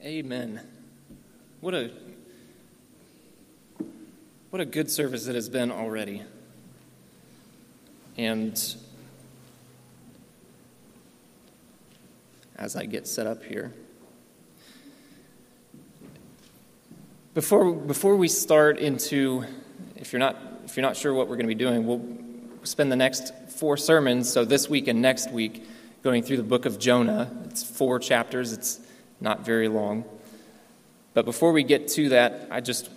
Amen. What a what a good service it has been already. And as I get set up here, before before we start into if you're not if you're not sure what we're going to be doing, we'll spend the next four sermons, so this week and next week, going through the book of Jonah. It's four chapters. It's not very long. But before we get to that, I just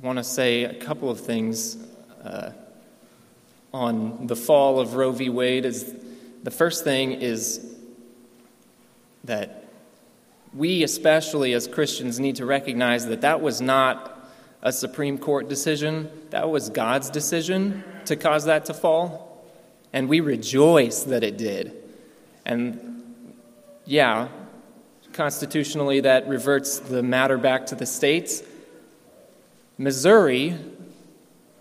want to say a couple of things uh, on the fall of Roe v. Wade. Is the first thing is that we, especially as Christians, need to recognize that that was not a Supreme Court decision. That was God's decision to cause that to fall. And we rejoice that it did. And yeah, constitutionally, that reverts the matter back to the states. Missouri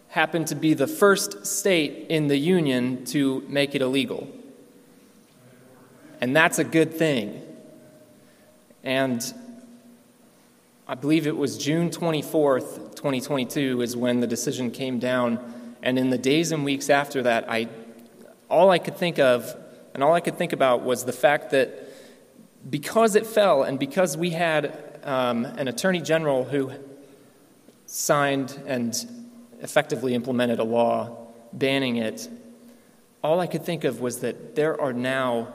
happened to be the first state in the Union to make it illegal. And that's a good thing. And I believe it was June 24th, 2022, is when the decision came down. And in the days and weeks after that, I, all I could think of and all I could think about was the fact that because it fell and because we had um, an attorney general who signed and effectively implemented a law banning it, all I could think of was that there are now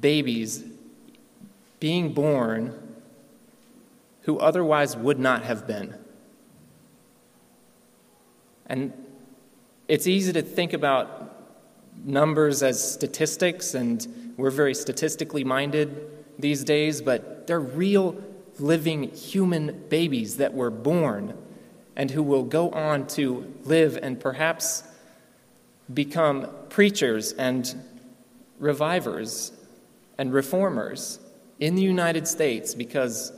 babies being born who otherwise would not have been. And it's easy to think about numbers as statistics, and we're very statistically minded these days, but they're real living human babies that were born and who will go on to live and perhaps become preachers and revivers and reformers in the United States because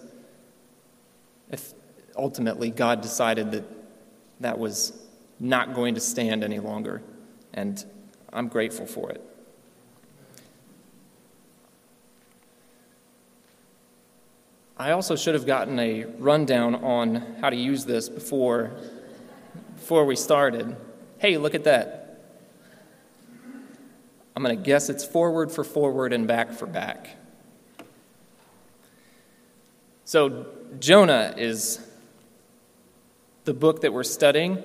ultimately God decided that that was not going to stand any longer. And I'm grateful for it. I also should have gotten a rundown on how to use this before, before we started. Hey, look at that. I'm going to guess it's forward for forward and back for back. So, Jonah is the book that we're studying.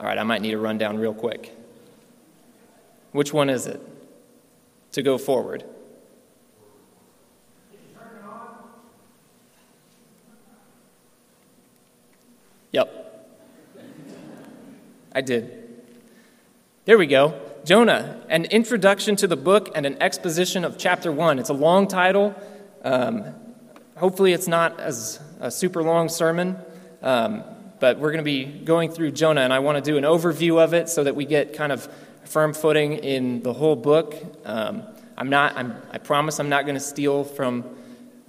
All right, I might need a rundown real quick. Which one is it to go forward? Yep. I did. There we go. Jonah, an introduction to the book and an exposition of chapter one. It's a long title. Um, hopefully, it's not as a super long sermon. Um, but we're going to be going through Jonah, and I want to do an overview of it so that we get kind of firm footing in the whole book. Um, I'm not, I'm, i promise I'm not going to steal from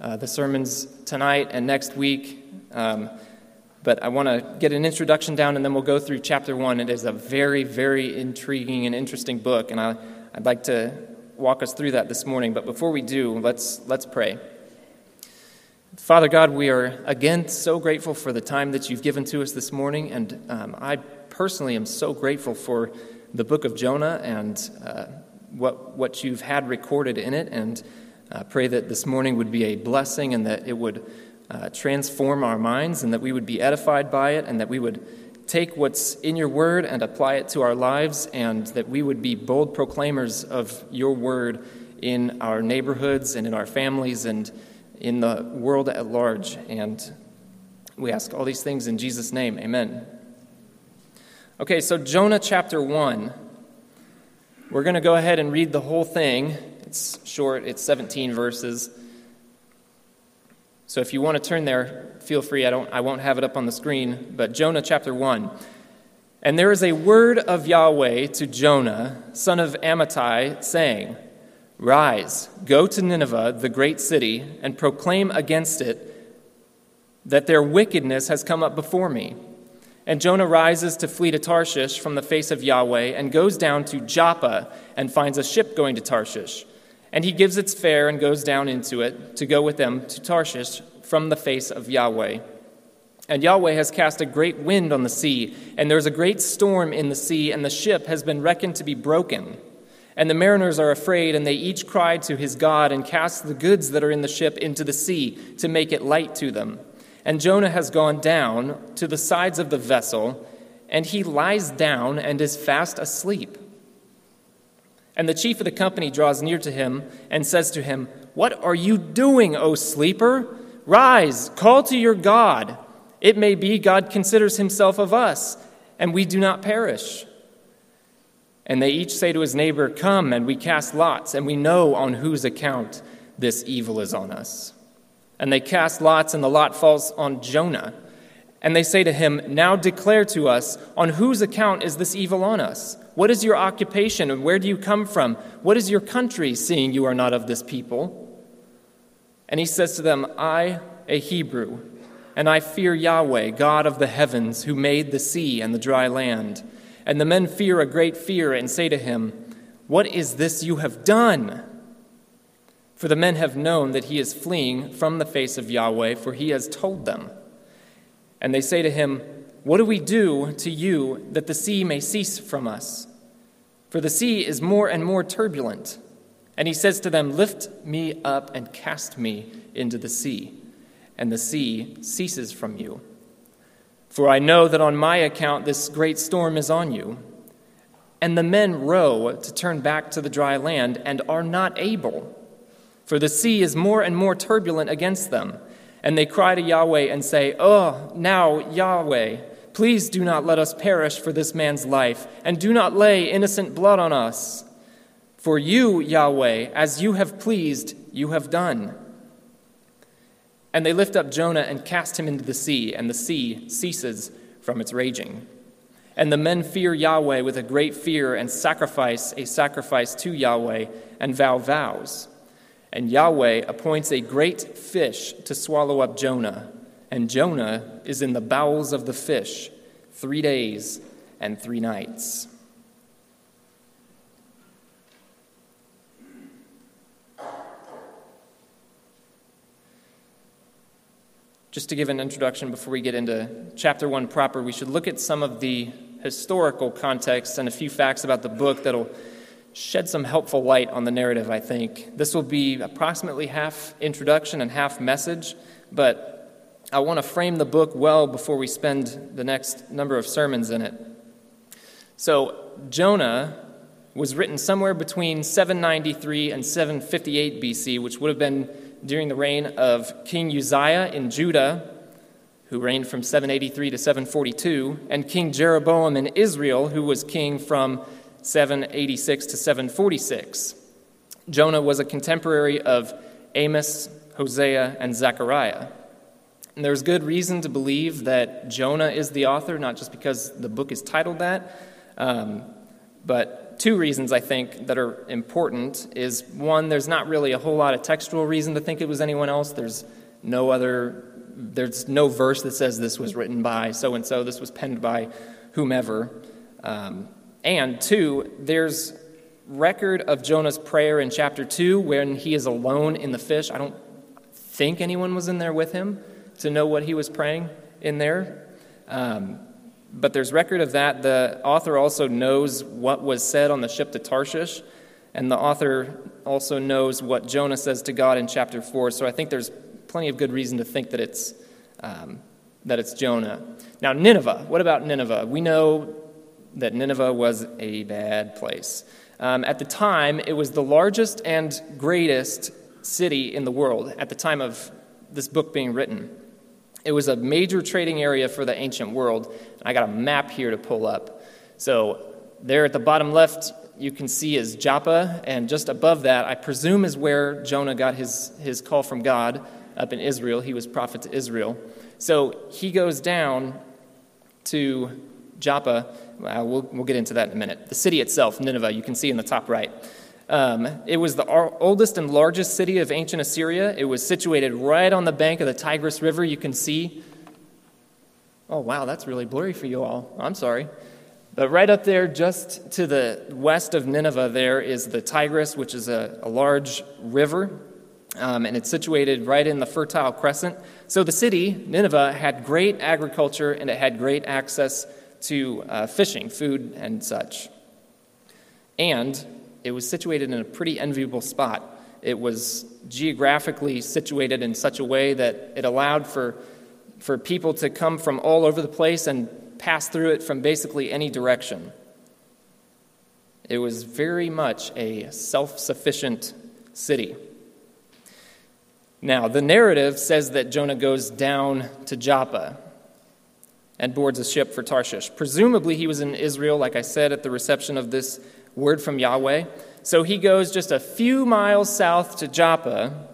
uh, the sermons tonight and next week, um, but I want to get an introduction down, and then we'll go through chapter one. It is a very, very intriguing and interesting book, and I, I'd like to walk us through that this morning. But before we do, let's, let's pray. Father God, we are again so grateful for the time that you've given to us this morning, and um, I personally am so grateful for the book of Jonah and uh, what, what you've had recorded in it, and uh, pray that this morning would be a blessing and that it would uh, transform our minds and that we would be edified by it and that we would take what's in your word and apply it to our lives and that we would be bold proclaimers of your word in our neighborhoods and in our families and in the world at large. And we ask all these things in Jesus' name. Amen. Okay, so Jonah chapter 1. We're going to go ahead and read the whole thing. It's short, it's 17 verses. So if you want to turn there, feel free. I, don't, I won't have it up on the screen, but Jonah chapter 1. And there is a word of Yahweh to Jonah, son of Amittai, saying, Rise, go to Nineveh, the great city, and proclaim against it that their wickedness has come up before me. And Jonah rises to flee to Tarshish from the face of Yahweh and goes down to Joppa and finds a ship going to Tarshish. And he gives its fare and goes down into it to go with them to Tarshish from the face of Yahweh. And Yahweh has cast a great wind on the sea, and there is a great storm in the sea, and the ship has been reckoned to be broken. And the mariners are afraid, and they each cry to his God and cast the goods that are in the ship into the sea to make it light to them. And Jonah has gone down to the sides of the vessel, and he lies down and is fast asleep. And the chief of the company draws near to him and says to him, What are you doing, O sleeper? Rise, call to your God. It may be God considers himself of us, and we do not perish. And they each say to his neighbor, Come, and we cast lots, and we know on whose account this evil is on us. And they cast lots, and the lot falls on Jonah. And they say to him, Now declare to us, on whose account is this evil on us? What is your occupation, and where do you come from? What is your country, seeing you are not of this people? And he says to them, I, a Hebrew, and I fear Yahweh, God of the heavens, who made the sea and the dry land. And the men fear a great fear and say to him, What is this you have done? For the men have known that he is fleeing from the face of Yahweh, for he has told them. And they say to him, What do we do to you that the sea may cease from us? For the sea is more and more turbulent. And he says to them, Lift me up and cast me into the sea, and the sea ceases from you. For I know that on my account this great storm is on you. And the men row to turn back to the dry land and are not able for the sea is more and more turbulent against them. And they cry to Yahweh and say, Oh, now, Yahweh, please do not let us perish for this man's life, and do not lay innocent blood on us. For you, Yahweh, as you have pleased, you have done. And they lift up Jonah and cast him into the sea, and the sea ceases from its raging. And the men fear Yahweh with a great fear and sacrifice a sacrifice to Yahweh and vow vows. And Yahweh appoints a great fish to swallow up Jonah, and Jonah is in the bowels of the fish three days and three nights. Just to give an introduction before we get into chapter one proper, we should look at some of the historical context and a few facts about the book that'll shed some helpful light on the narrative, I think. This will be approximately half introduction and half message, but I want to frame the book well before we spend the next number of sermons in it. So, Jonah was written somewhere between 793 and 758 BC, which would have been during the reign of King Uzziah in Judah, who reigned from 783 to 742, and King Jeroboam in Israel, who was king from 786 to 746. Jonah was a contemporary of Amos, Hosea, and Zechariah. And there's good reason to believe that Jonah is the author, not just because the book is titled that, um, but two reasons I think that are important is one, there's not really a whole lot of textual reason to think it was anyone else. There's no other, there's no verse that says this was written by so and so, this was penned by whomever. Um, and two, there's record of Jonah's prayer in chapter 2 when he is alone in the fish. I don't think anyone was in there with him to know what he was praying in there. Um, but there's record of that. The author also knows what was said on the ship to Tarshish, and the author also knows what Jonah says to God in chapter 4. So I think there's plenty of good reason to think that it's, um, that it's Jonah. Now, Nineveh. What about Nineveh? We know that Nineveh was a bad place. Um, at the time, it was the largest and greatest city in the world at the time of this book being written. It was a major trading area for the ancient world. I got a map here to pull up. So, there at the bottom left, you can see is Joppa, and just above that, I presume, is where Jonah got his, his call from God up in Israel. He was prophet to Israel. So, he goes down to Joppa. Uh, we'll, we'll get into that in a minute. The city itself, Nineveh, you can see in the top right. Um, it was the oldest and largest city of ancient Assyria. It was situated right on the bank of the Tigris River. You can see Oh, wow, that's really blurry for you all. I'm sorry. But right up there, just to the west of Nineveh, there is the Tigris, which is a, a large river, um, and it's situated right in the Fertile Crescent. So the city, Nineveh, had great agriculture and it had great access to uh, fishing, food, and such. And it was situated in a pretty enviable spot. It was geographically situated in such a way that it allowed for, for people to come from all over the place and pass through it from basically any direction. It was very much a self sufficient city. Now, the narrative says that Jonah goes down to Joppa and boards a ship for Tarshish. Presumably, he was in Israel, like I said, at the reception of this word from Yahweh. So he goes just a few miles south to Joppa,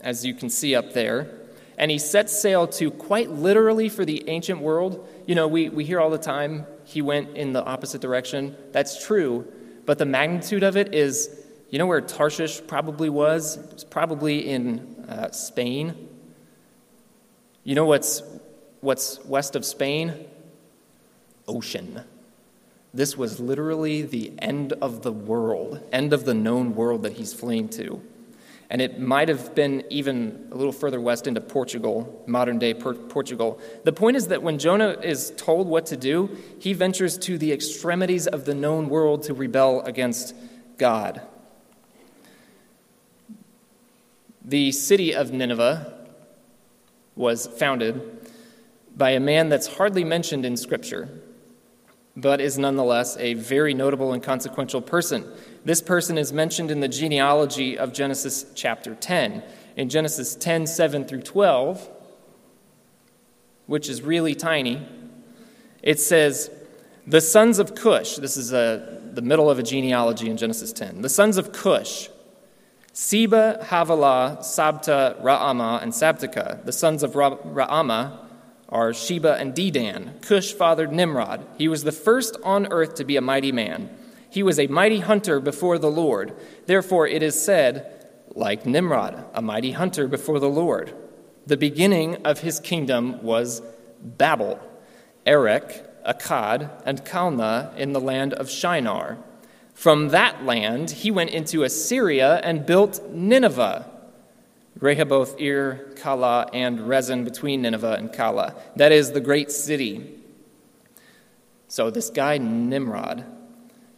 as you can see up there, and he sets sail to quite literally for the ancient world. You know, we, we hear all the time he went in the opposite direction. That's true, but the magnitude of it is you know where Tarshish probably was? It was probably in uh, Spain. You know what's, what's west of Spain? Ocean. This was literally the end of the world, end of the known world that he's fleeing to. And it might have been even a little further west into Portugal, modern day Portugal. The point is that when Jonah is told what to do, he ventures to the extremities of the known world to rebel against God. The city of Nineveh was founded by a man that's hardly mentioned in Scripture but is nonetheless a very notable and consequential person. This person is mentioned in the genealogy of Genesis chapter 10. In Genesis 10 7 through 12, which is really tiny, it says, The sons of Cush, this is a, the middle of a genealogy in Genesis 10. The sons of Cush, Seba, Havilah, Sabta, Raamah, and Sabteka. The sons of Ra- are Sheba and Dedan. Cush fathered Nimrod. He was the first on earth to be a mighty man. He was a mighty hunter before the Lord. Therefore, it is said, like Nimrod, a mighty hunter before the Lord. The beginning of his kingdom was Babel, Erech, Akkad, and Calneh in the land of Shinar. From that land, he went into Assyria and built Nineveh Rehoboth, Ir, Calah, and Resen between Nineveh and Calah. That is the great city. So, this guy, Nimrod,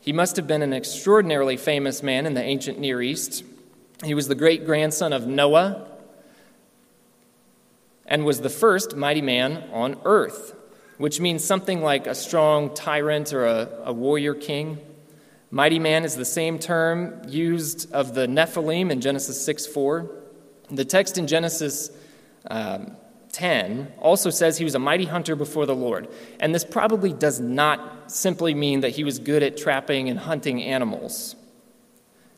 he must have been an extraordinarily famous man in the ancient Near East. He was the great grandson of Noah and was the first mighty man on earth, which means something like a strong tyrant or a, a warrior king. Mighty man is the same term used of the Nephilim in Genesis 6 4. The text in Genesis um, 10 also says he was a mighty hunter before the Lord. And this probably does not simply mean that he was good at trapping and hunting animals.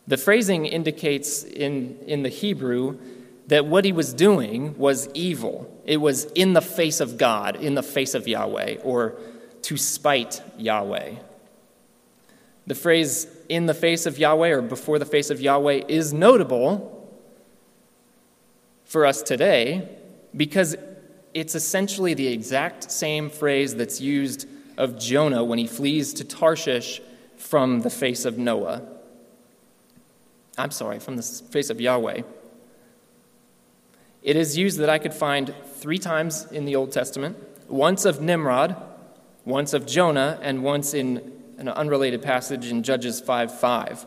The phrasing indicates in, in the Hebrew that what he was doing was evil. It was in the face of God, in the face of Yahweh, or to spite Yahweh. The phrase in the face of Yahweh or before the face of Yahweh is notable for us today because it's essentially the exact same phrase that's used of Jonah when he flees to Tarshish from the face of Noah. I'm sorry, from the face of Yahweh. It is used that I could find three times in the Old Testament once of Nimrod, once of Jonah, and once in an unrelated passage in Judges 5 5.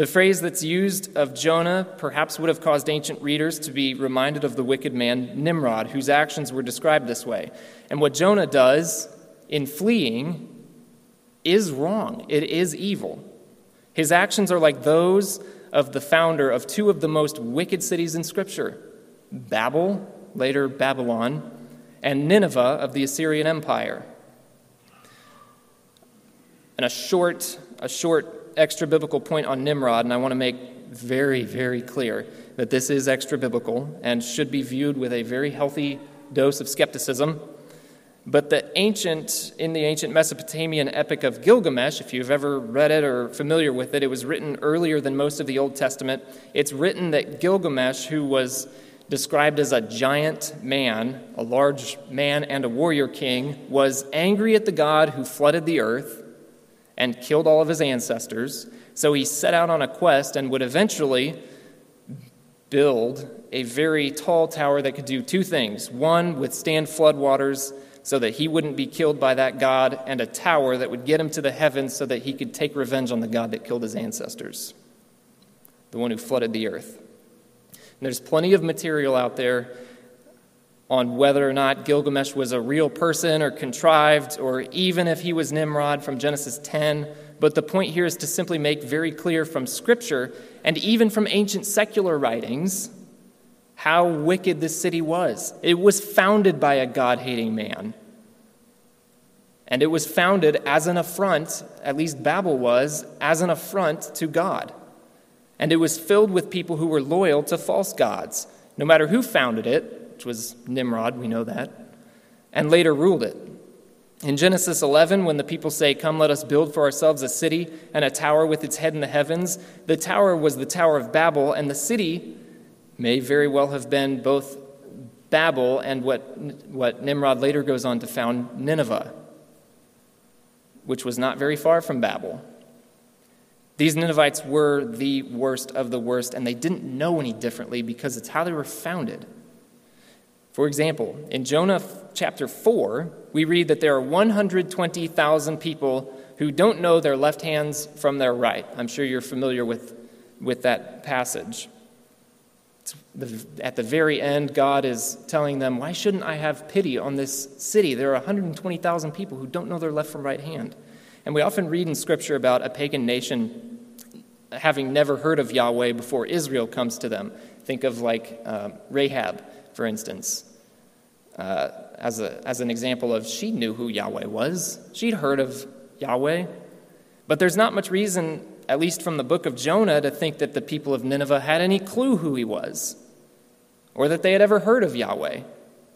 The phrase that's used of Jonah perhaps would have caused ancient readers to be reminded of the wicked man Nimrod, whose actions were described this way. And what Jonah does in fleeing is wrong, it is evil. His actions are like those of the founder of two of the most wicked cities in Scripture Babel, later Babylon, and Nineveh of the Assyrian Empire. And a short, a short extra biblical point on Nimrod, and I want to make very, very clear that this is extra biblical and should be viewed with a very healthy dose of skepticism. But the ancient, in the ancient Mesopotamian epic of Gilgamesh, if you've ever read it or familiar with it, it was written earlier than most of the Old Testament. It's written that Gilgamesh, who was described as a giant man, a large man and a warrior king, was angry at the God who flooded the earth and killed all of his ancestors. So he set out on a quest and would eventually build a very tall tower that could do two things one, withstand floodwaters so that he wouldn't be killed by that God, and a tower that would get him to the heavens so that he could take revenge on the God that killed his ancestors, the one who flooded the earth. And there's plenty of material out there on whether or not Gilgamesh was a real person or contrived, or even if he was Nimrod from Genesis 10. But the point here is to simply make very clear from Scripture and even from ancient secular writings how wicked this city was. It was founded by a God hating man. And it was founded as an affront, at least Babel was, as an affront to God and it was filled with people who were loyal to false gods, no matter who founded it, which was Nimrod, we know that, and later ruled it. In Genesis 11, when the people say, Come, let us build for ourselves a city and a tower with its head in the heavens, the tower was the Tower of Babel, and the city may very well have been both Babel and what, what Nimrod later goes on to found Nineveh, which was not very far from Babel. These Ninevites were the worst of the worst, and they didn't know any differently because it's how they were founded. For example, in Jonah chapter 4, we read that there are 120,000 people who don't know their left hands from their right. I'm sure you're familiar with, with that passage. The, at the very end, God is telling them, Why shouldn't I have pity on this city? There are 120,000 people who don't know their left from right hand. And we often read in Scripture about a pagan nation having never heard of Yahweh before Israel comes to them. Think of like uh, Rahab, for instance, uh, as, a, as an example of she knew who Yahweh was. She'd heard of Yahweh. But there's not much reason, at least from the book of Jonah, to think that the people of Nineveh had any clue who he was or that they had ever heard of Yahweh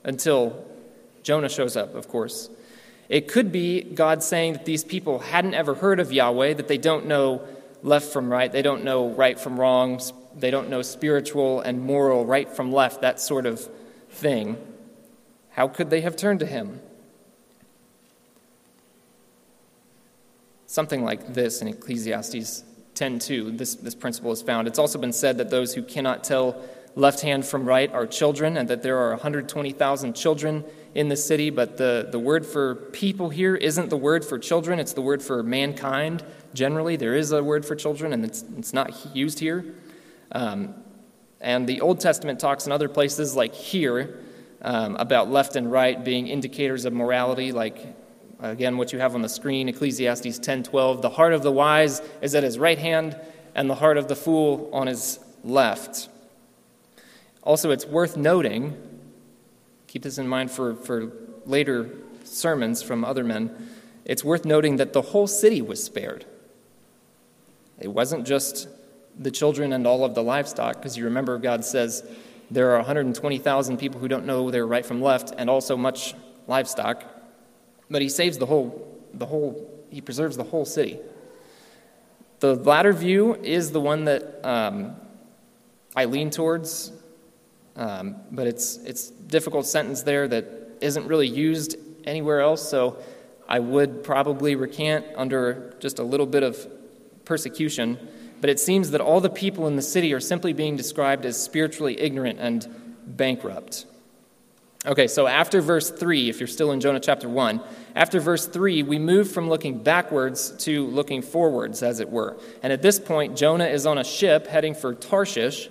until Jonah shows up, of course. It could be God saying that these people hadn't ever heard of Yahweh, that they don't know left from right. They don't know right from wrong. They don't know spiritual and moral, right from left, that sort of thing. How could they have turned to him? Something like this in Ecclesiastes 10:2. This, this principle is found. It's also been said that those who cannot tell left hand from right are children, and that there are 120,000 children in the city. But the, the word for people here isn't the word for children, it's the word for mankind, generally. There is a word for children, and it's, it's not used here. Um, and the Old Testament talks in other places, like here, um, about left and right being indicators of morality, like again what you have on the screen, Ecclesiastes 10:12. The heart of the wise is at his right hand, and the heart of the fool on his left. Also, it's worth noting, keep this in mind for, for later sermons from other men, it's worth noting that the whole city was spared. It wasn't just the children and all of the livestock, because you remember God says there are 120,000 people who don't know their right from left, and also much livestock. But he saves the whole, the whole, he preserves the whole city. The latter view is the one that um, I lean towards, um, but it's it's difficult sentence there that isn't really used anywhere else. So I would probably recant under just a little bit of persecution, but it seems that all the people in the city are simply being described as spiritually ignorant and bankrupt. Okay, so after verse 3, if you're still in Jonah chapter 1, after verse 3, we move from looking backwards to looking forwards, as it were. And at this point, Jonah is on a ship heading for Tarshish,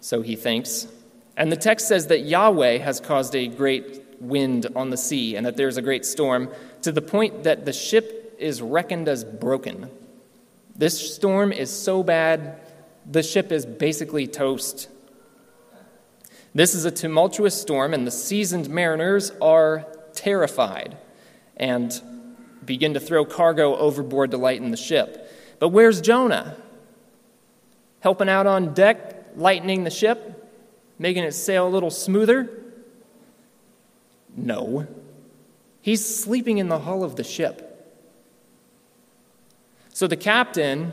so he thinks. And the text says that Yahweh has caused a great wind on the sea and that there's a great storm, to the point that the ship is reckoned as broken. This storm is so bad, the ship is basically toast. This is a tumultuous storm, and the seasoned mariners are terrified and begin to throw cargo overboard to lighten the ship. But where's Jonah? Helping out on deck, lightening the ship, making it sail a little smoother? No. He's sleeping in the hull of the ship. So the captain,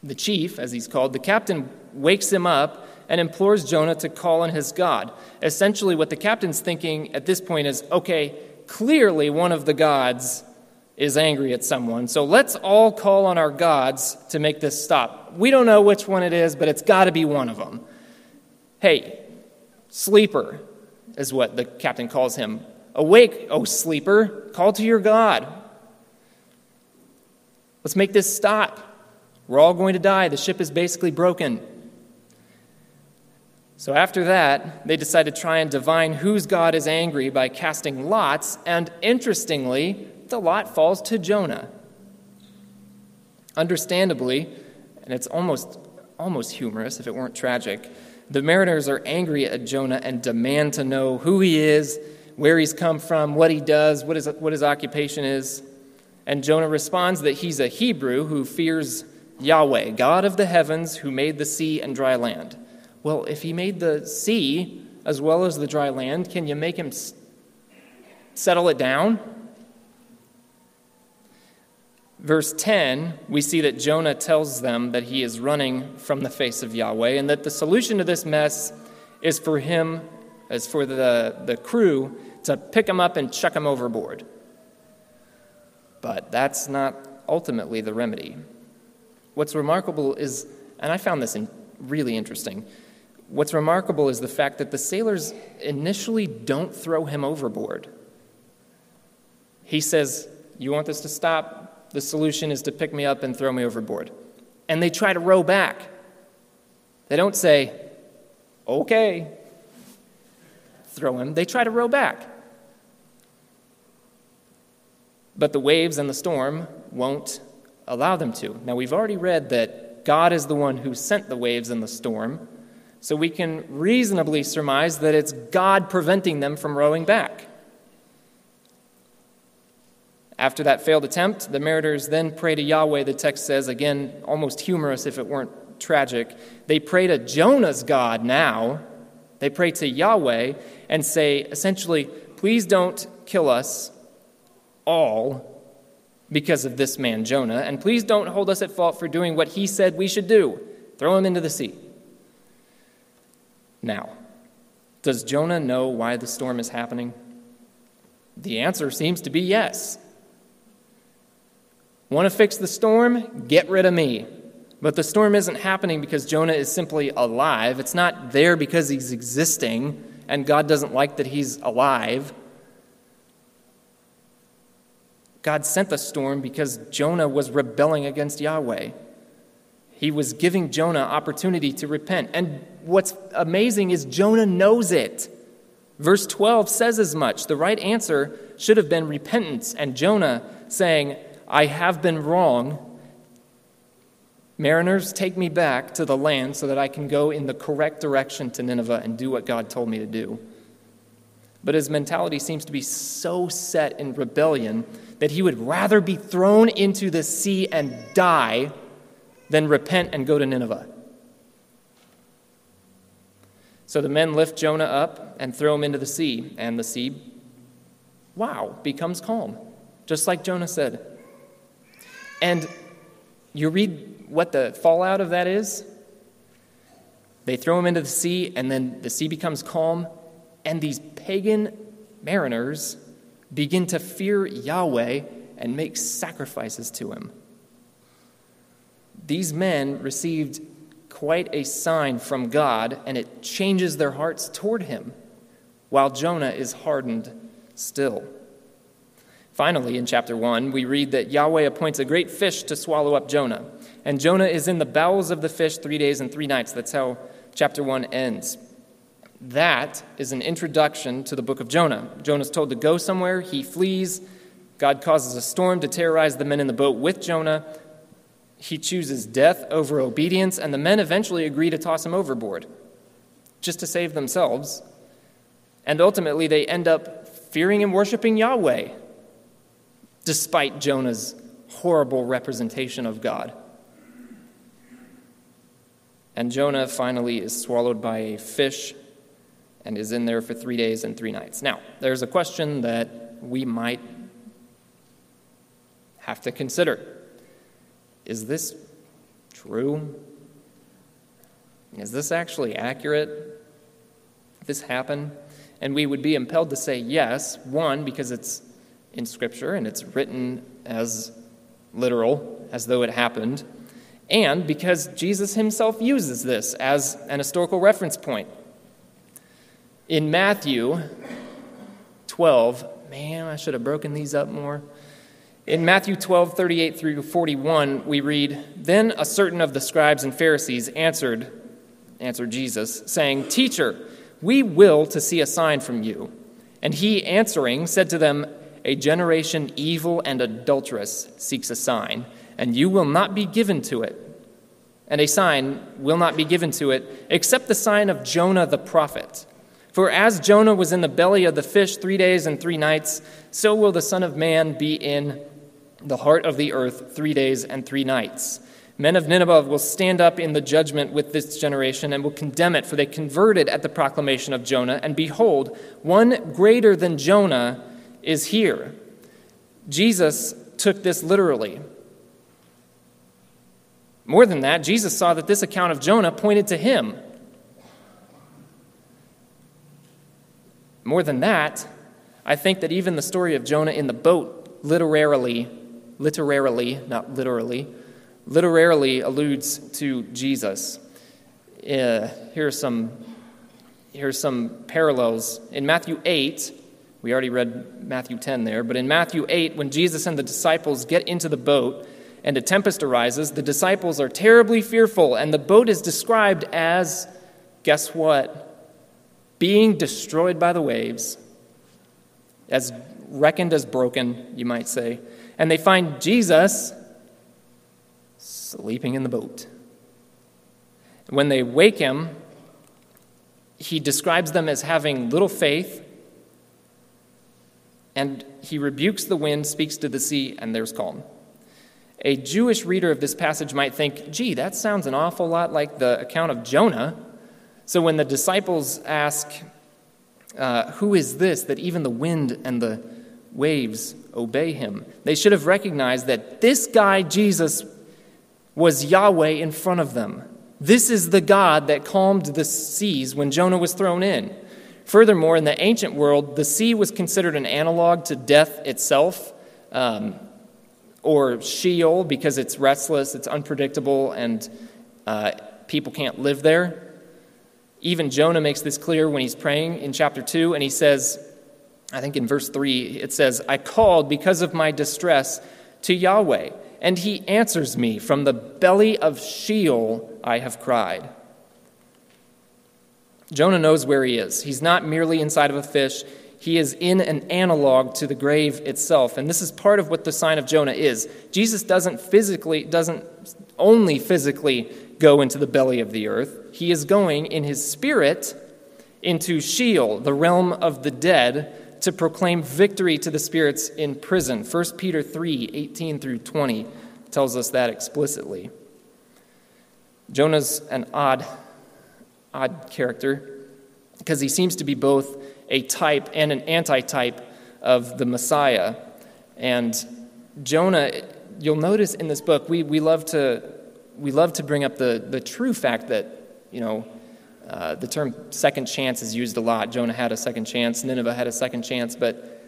the chief, as he's called, the captain wakes him up and implores Jonah to call on his God. Essentially, what the captain's thinking at this point is okay, clearly one of the gods is angry at someone, so let's all call on our gods to make this stop. We don't know which one it is, but it's got to be one of them. Hey, sleeper is what the captain calls him. Awake, O sleeper, call to your God. Let's make this stop. We're all going to die. The ship is basically broken. So after that, they decide to try and divine whose God is angry by casting lots, and interestingly, the lot falls to Jonah. Understandably, and it's almost almost humorous if it weren't tragic, the mariners are angry at Jonah and demand to know who he is, where he's come from, what he does, what his, what his occupation is. And Jonah responds that he's a Hebrew who fears Yahweh, God of the heavens, who made the sea and dry land. Well, if he made the sea as well as the dry land, can you make him settle it down? Verse 10, we see that Jonah tells them that he is running from the face of Yahweh and that the solution to this mess is for him, as for the, the crew, to pick him up and chuck him overboard. But that's not ultimately the remedy. What's remarkable is, and I found this in, really interesting, what's remarkable is the fact that the sailors initially don't throw him overboard. He says, You want this to stop? the solution is to pick me up and throw me overboard. And they try to row back. They don't say, okay, throw him. They try to row back. But the waves and the storm won't allow them to. Now, we've already read that God is the one who sent the waves and the storm, so we can reasonably surmise that it's God preventing them from rowing back. After that failed attempt, the mariners then pray to Yahweh, the text says, again, almost humorous if it weren't tragic. They pray to Jonah's God now. They pray to Yahweh and say, essentially, please don't kill us all because of this man Jonah, and please don't hold us at fault for doing what he said we should do throw him into the sea. Now, does Jonah know why the storm is happening? The answer seems to be yes. Want to fix the storm? Get rid of me. But the storm isn't happening because Jonah is simply alive. It's not there because he's existing and God doesn't like that he's alive. God sent the storm because Jonah was rebelling against Yahweh. He was giving Jonah opportunity to repent. And what's amazing is Jonah knows it. Verse 12 says as much. The right answer should have been repentance, and Jonah saying, I have been wrong. Mariners, take me back to the land so that I can go in the correct direction to Nineveh and do what God told me to do. But his mentality seems to be so set in rebellion that he would rather be thrown into the sea and die than repent and go to Nineveh. So the men lift Jonah up and throw him into the sea, and the sea, wow, becomes calm, just like Jonah said. And you read what the fallout of that is. They throw him into the sea, and then the sea becomes calm, and these pagan mariners begin to fear Yahweh and make sacrifices to him. These men received quite a sign from God, and it changes their hearts toward him, while Jonah is hardened still. Finally, in chapter 1, we read that Yahweh appoints a great fish to swallow up Jonah. And Jonah is in the bowels of the fish three days and three nights. That's how chapter 1 ends. That is an introduction to the book of Jonah. Jonah's told to go somewhere, he flees. God causes a storm to terrorize the men in the boat with Jonah. He chooses death over obedience, and the men eventually agree to toss him overboard just to save themselves. And ultimately, they end up fearing and worshiping Yahweh despite Jonah's horrible representation of God. And Jonah finally is swallowed by a fish and is in there for three days and three nights. Now, there's a question that we might have to consider Is this true? is this actually accurate? This happened? And we would be impelled to say yes, one, because it's in Scripture and it's written as literal, as though it happened, and because Jesus himself uses this as an historical reference point. In Matthew 12, man, I should have broken these up more. In Matthew 12, 38 through 41, we read, Then a certain of the scribes and Pharisees answered, answered Jesus, saying, Teacher, we will to see a sign from you. And he answering said to them, A generation evil and adulterous seeks a sign, and you will not be given to it. And a sign will not be given to it, except the sign of Jonah the prophet. For as Jonah was in the belly of the fish three days and three nights, so will the Son of Man be in the heart of the earth three days and three nights. Men of Nineveh will stand up in the judgment with this generation and will condemn it, for they converted at the proclamation of Jonah, and behold, one greater than Jonah is here. Jesus took this literally. More than that, Jesus saw that this account of Jonah pointed to him. More than that, I think that even the story of Jonah in the boat literarily, literarily, not literally, literarily alludes to Jesus. Uh, here, are some, here are some parallels. In Matthew 8, we already read Matthew 10 there, but in Matthew 8, when Jesus and the disciples get into the boat and a tempest arises, the disciples are terribly fearful, and the boat is described as, guess what? Being destroyed by the waves, as reckoned as broken, you might say. And they find Jesus sleeping in the boat. When they wake him, he describes them as having little faith, and he rebukes the wind, speaks to the sea, and there's calm. A Jewish reader of this passage might think, gee, that sounds an awful lot like the account of Jonah. So when the disciples ask, uh, Who is this that even the wind and the waves obey him? They should have recognized that this guy, Jesus, was Yahweh in front of them. This is the God that calmed the seas when Jonah was thrown in. Furthermore, in the ancient world, the sea was considered an analog to death itself, um, or Sheol, because it's restless, it's unpredictable, and uh, people can't live there. Even Jonah makes this clear when he's praying in chapter 2, and he says, I think in verse 3, it says, I called because of my distress to Yahweh and he answers me, From the belly of Sheol I have cried. Jonah knows where he is. He's not merely inside of a fish, he is in an analog to the grave itself. And this is part of what the sign of Jonah is. Jesus doesn't physically, doesn't only physically go into the belly of the earth, he is going in his spirit into Sheol, the realm of the dead to proclaim victory to the spirits in prison. 1 Peter 3 18 through 20 tells us that explicitly. Jonah's an odd, odd character because he seems to be both a type and an antitype of the Messiah. And Jonah, you'll notice in this book, we, we, love, to, we love to bring up the, the true fact that, you know, uh, the term second chance is used a lot. Jonah had a second chance, Nineveh had a second chance. But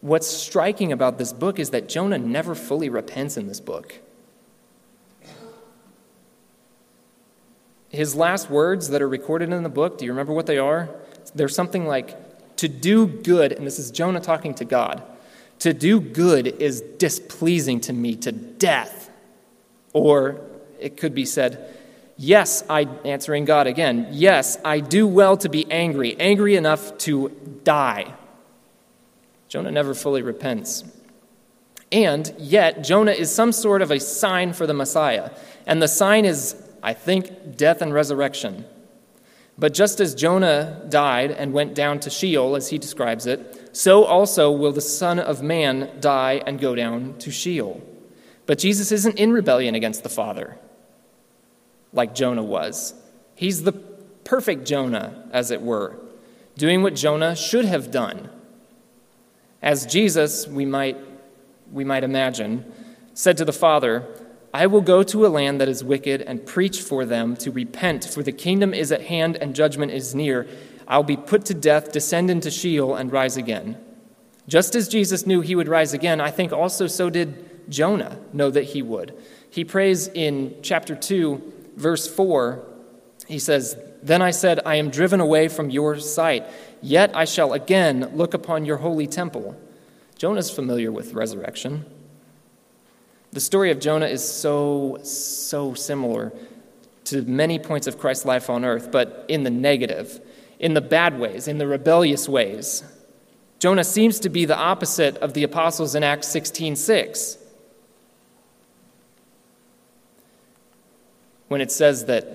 what's striking about this book is that Jonah never fully repents in this book. His last words that are recorded in the book, do you remember what they are? They're something like, to do good, and this is Jonah talking to God, to do good is displeasing to me to death. Or it could be said, Yes, I, answering God again, yes, I do well to be angry, angry enough to die. Jonah never fully repents. And yet, Jonah is some sort of a sign for the Messiah. And the sign is, I think, death and resurrection. But just as Jonah died and went down to Sheol, as he describes it, so also will the Son of Man die and go down to Sheol. But Jesus isn't in rebellion against the Father like Jonah was. He's the perfect Jonah, as it were, doing what Jonah should have done. As Jesus, we might, we might imagine, said to the Father, I will go to a land that is wicked and preach for them to repent, for the kingdom is at hand and judgment is near. I'll be put to death, descend into Sheol, and rise again. Just as Jesus knew he would rise again, I think also so did Jonah know that he would. He prays in chapter 2, verse 4, he says, Then I said, I am driven away from your sight, yet I shall again look upon your holy temple. Jonah's familiar with resurrection. The story of Jonah is so, so similar to many points of Christ's life on earth, but in the negative, in the bad ways, in the rebellious ways. Jonah seems to be the opposite of the apostles in Acts 16 6. When it says that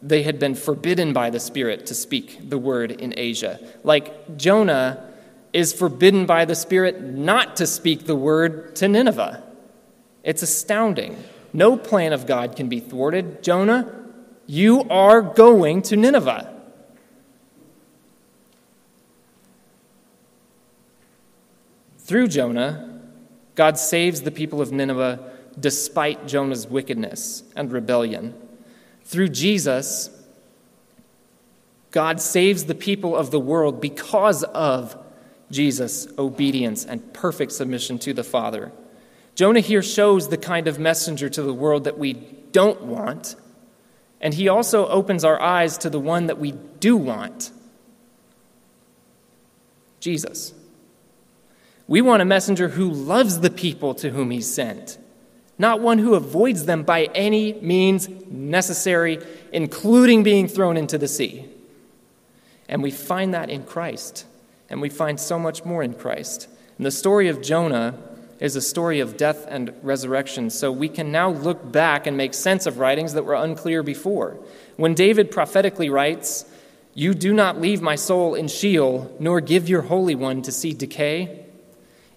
they had been forbidden by the Spirit to speak the word in Asia. Like Jonah is forbidden by the Spirit not to speak the word to Nineveh. It's astounding. No plan of God can be thwarted. Jonah, you are going to Nineveh. Through Jonah, God saves the people of Nineveh despite Jonah's wickedness and rebellion. Through Jesus, God saves the people of the world because of Jesus' obedience and perfect submission to the Father. Jonah here shows the kind of messenger to the world that we don't want, and he also opens our eyes to the one that we do want Jesus. We want a messenger who loves the people to whom he's sent, not one who avoids them by any means necessary, including being thrown into the sea. And we find that in Christ, and we find so much more in Christ. And the story of Jonah, is a story of death and resurrection, so we can now look back and make sense of writings that were unclear before. When David prophetically writes, You do not leave my soul in Sheol, nor give your Holy One to see decay,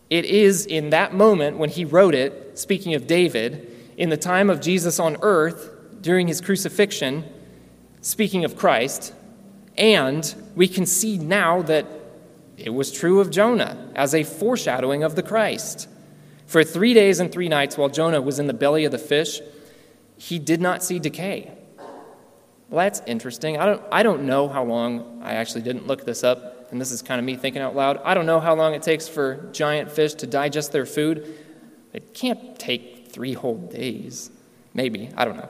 it is in that moment when he wrote it, speaking of David, in the time of Jesus on earth, during his crucifixion, speaking of Christ, and we can see now that it was true of Jonah as a foreshadowing of the Christ. For three days and three nights, while Jonah was in the belly of the fish, he did not see decay. Well, that's interesting. I don't, I don't know how long, I actually didn't look this up, and this is kind of me thinking out loud. I don't know how long it takes for giant fish to digest their food. It can't take three whole days. Maybe. I don't know.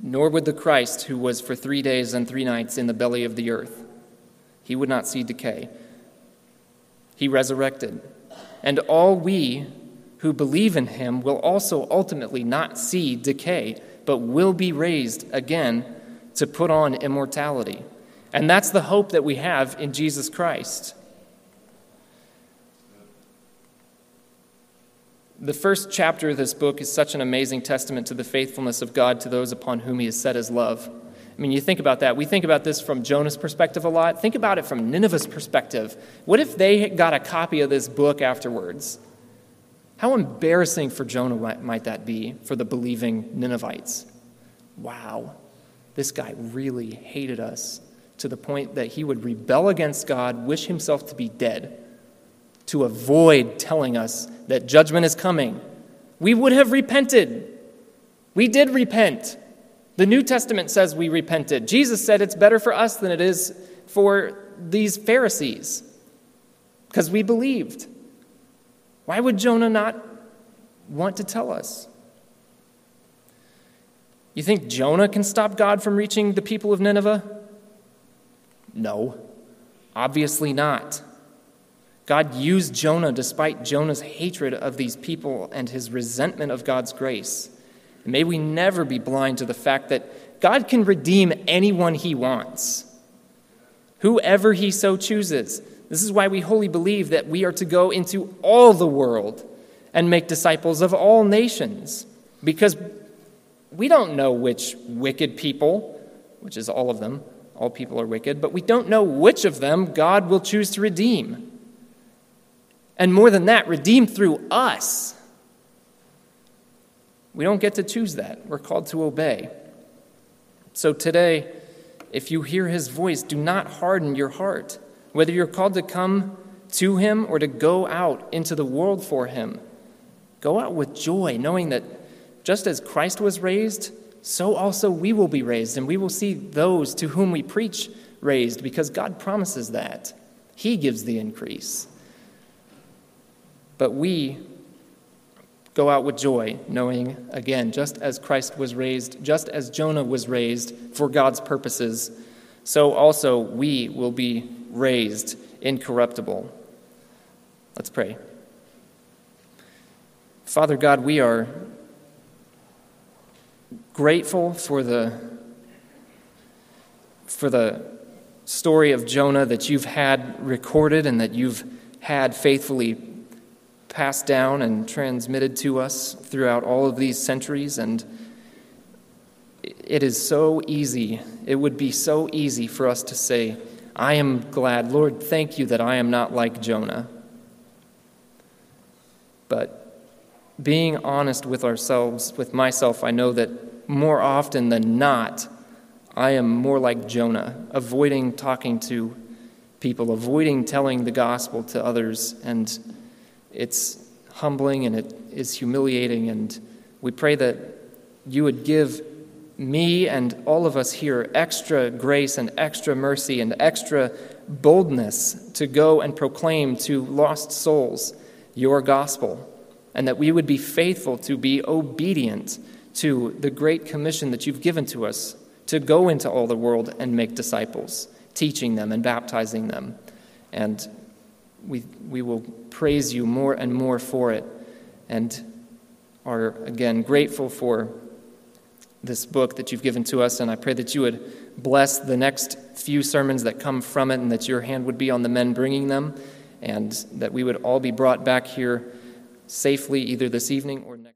Nor would the Christ, who was for three days and three nights in the belly of the earth, he would not see decay he resurrected. And all we who believe in him will also ultimately not see decay, but will be raised again to put on immortality. And that's the hope that we have in Jesus Christ. The first chapter of this book is such an amazing testament to the faithfulness of God to those upon whom he has set his love. I mean, you think about that. We think about this from Jonah's perspective a lot. Think about it from Nineveh's perspective. What if they got a copy of this book afterwards? How embarrassing for Jonah might that be for the believing Ninevites? Wow, this guy really hated us to the point that he would rebel against God, wish himself to be dead, to avoid telling us that judgment is coming. We would have repented. We did repent. The New Testament says we repented. Jesus said it's better for us than it is for these Pharisees because we believed. Why would Jonah not want to tell us? You think Jonah can stop God from reaching the people of Nineveh? No, obviously not. God used Jonah despite Jonah's hatred of these people and his resentment of God's grace. And may we never be blind to the fact that God can redeem anyone he wants, whoever he so chooses. This is why we wholly believe that we are to go into all the world and make disciples of all nations, because we don't know which wicked people, which is all of them, all people are wicked, but we don't know which of them God will choose to redeem. And more than that, redeem through us. We don't get to choose that. We're called to obey. So today, if you hear his voice, do not harden your heart. Whether you're called to come to him or to go out into the world for him, Go out with joy, knowing that just as Christ was raised, so also we will be raised, and we will see those to whom we preach raised, because God promises that. He gives the increase. But we go out with joy, knowing, again, just as Christ was raised, just as Jonah was raised for God's purposes, so also we will be raised incorruptible. Let's pray. Father God, we are grateful for the, for the story of Jonah that you've had recorded and that you've had faithfully passed down and transmitted to us throughout all of these centuries. And it is so easy, it would be so easy for us to say, I am glad, Lord, thank you that I am not like Jonah. But being honest with ourselves, with myself, I know that more often than not, I am more like Jonah, avoiding talking to people, avoiding telling the gospel to others. And it's humbling and it is humiliating. And we pray that you would give me and all of us here extra grace and extra mercy and extra boldness to go and proclaim to lost souls your gospel and that we would be faithful to be obedient to the great commission that you've given to us to go into all the world and make disciples, teaching them and baptizing them. And we, we will praise you more and more for it and are again grateful for this book that you've given to us. And I pray that you would bless the next few sermons that come from it and that your hand would be on the men bringing them and that we would all be brought back here safely either this evening or next.